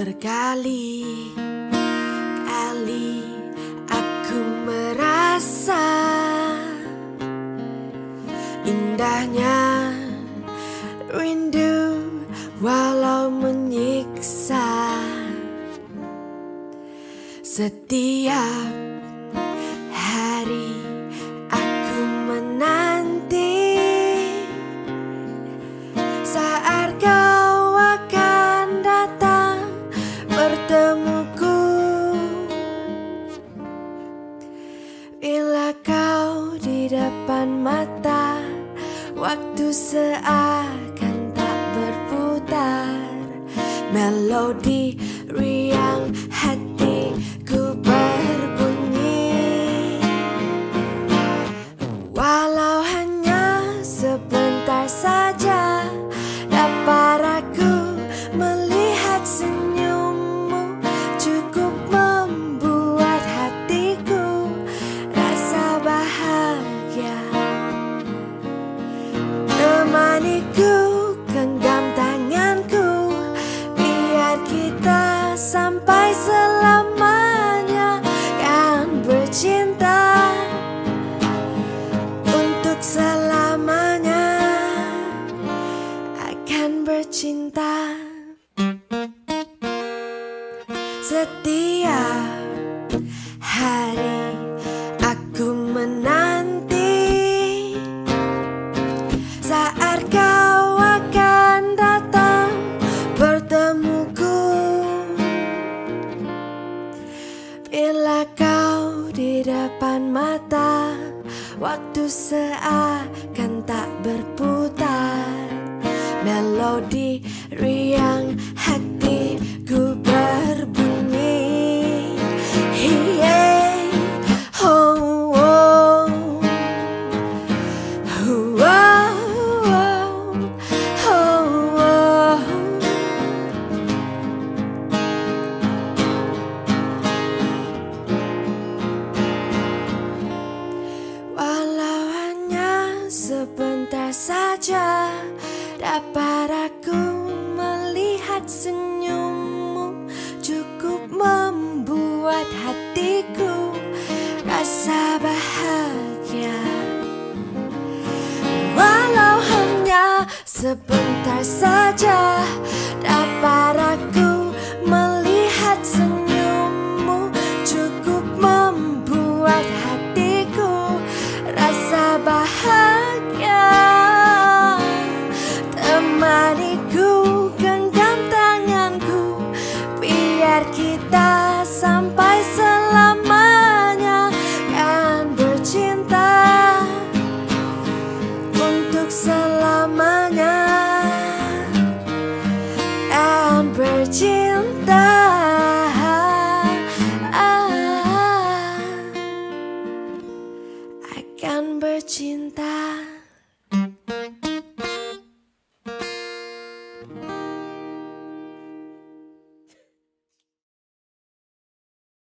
Berkali kali aku merasa indahnya rindu walau menyiksa. Setiap seakan tak berputar. Melodi riang hatiku berbunyi. Walau hanya sebentar saja temaniku genggam tanganku biar kita sampai selamanya kan bercinta untuk selamanya akan bercinta. Setiap hari depan mata waktu seakan tak berputar. Melodi riang hatiku aku melihat senyummu cukup membuat hatiku rasa bahagia. Walau hanya sebentar saja dapat aku melihat senyummu cukup membuat hatiku Temaniku genggam